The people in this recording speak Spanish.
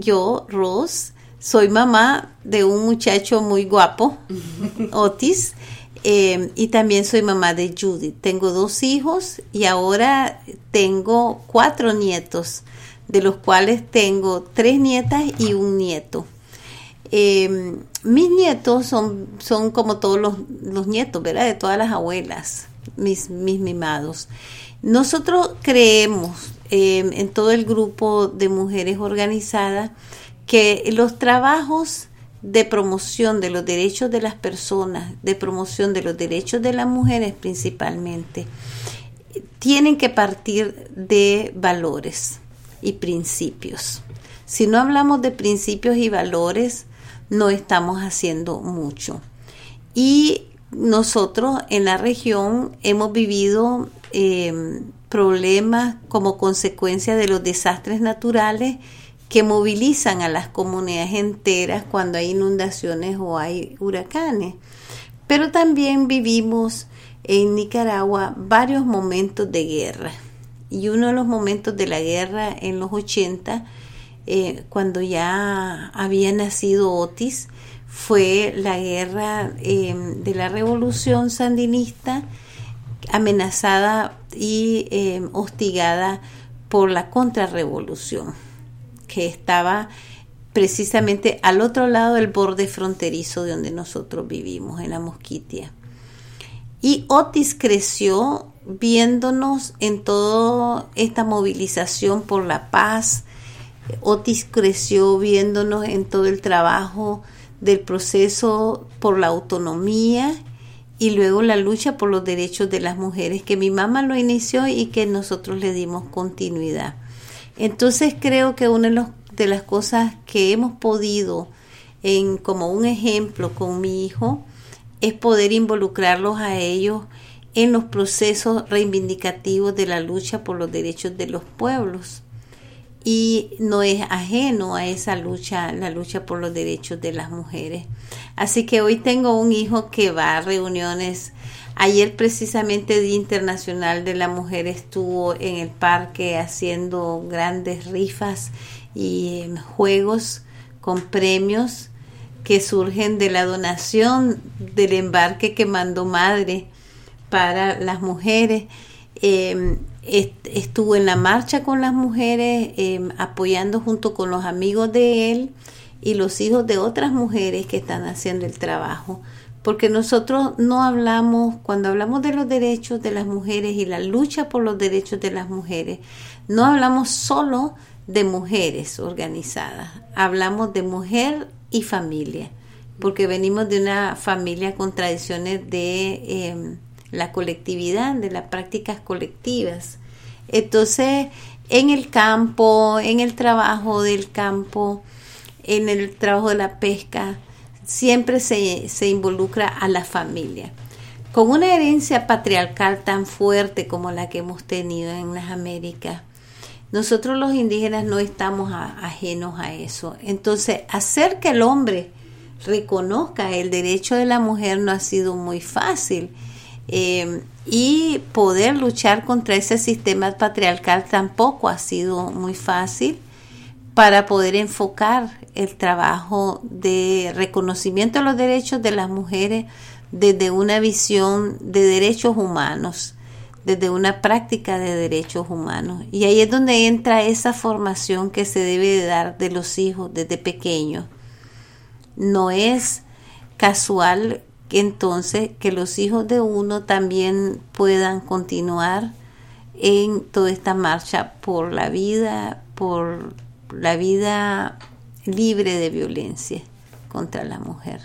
yo, Rose, soy mamá de un muchacho muy guapo, Otis, eh, y también soy mamá de Judy. Tengo dos hijos y ahora tengo cuatro nietos, de los cuales tengo tres nietas y un nieto. Eh, mis nietos son, son como todos los, nietos, ¿verdad? De todas las abuelas, mis, mis mimados. Nosotros creemos eh, en todo el grupo de mujeres organizadas que los trabajos de promoción de los derechos de las personas, de promoción de los derechos de las mujeres principalmente, tienen que partir de valores y principios. Si no hablamos de principios y valores, no estamos haciendo mucho. Y nosotros en la región hemos vivido eh, problemas como consecuencia de los desastres naturales que movilizan a las comunidades enteras cuando hay inundaciones o hay huracanes. Pero también vivimos en Nicaragua varios momentos de guerra. Y uno de los momentos de la guerra en los 80, eh, cuando ya había nacido Otis, fue la guerra em, de la revolución sandinista, amenazada y em, hostigada por la contrarrevolución que estaba precisamente al otro lado del borde fronterizo de donde nosotros vivimos, en la Mosquitia. Y Otis creció viéndonos en toda esta movilización por la paz. Otis creció viéndonos en todo el trabajo del proceso por la autonomía y luego la lucha por los derechos de las mujeres que mi mamá lo inició y que nosotros le dimos continuidad. Entonces creo que una de, las cosas que hemos podido, en, como un ejemplo con mi hijo, es poder involucrarlos a ellos en los procesos reivindicativos de la lucha por los derechos de los pueblos. Y no es ajeno a esa lucha, la lucha por los derechos de las mujeres. Así que hoy tengo un hijo que va a reuniones Ayer precisamente Día Internacional de la Mujer estuvo en el parque haciendo grandes rifas y juegos con premios que surgen de la donación del embarque que mandó madre para las mujeres. Em, estuvo en la marcha con las mujeres, em, apoyando junto con los amigos de él y los hijos de otras mujeres que están haciendo el trabajo. Porque nosotros no hablamos, cuando hablamos de los derechos de las mujeres y la lucha por los derechos de las mujeres, no hablamos solo de mujeres organizadas, hablamos de mujer y familia, porque venimos de una familia con tradiciones de em, la colectividad, de las prácticas colectivas. Entonces, en el campo, en el trabajo del campo, en el trabajo de la pesca, siempre se, se involucra a la familia. Con una herencia patriarcal tan fuerte como la que hemos tenido en las Américas, nosotros los indígenas no estamos ajenos a eso. Entonces, hacer que el hombre reconozca el derecho de la mujer no ha sido muy fácil. Eh, y poder luchar contra ese sistema patriarcal tampoco ha sido muy fácil para poder enfocar el trabajo de reconocimiento de los derechos de las mujeres desde una visión de derechos humanos, desde una práctica de derechos humanos. Y ahí es donde entra esa formación que se debe de dar de los hijos desde pequeños. No es casual entonces que los hijos de uno también puedan continuar en toda esta marcha por la vida, por la vida libre de violencia contra la mujer.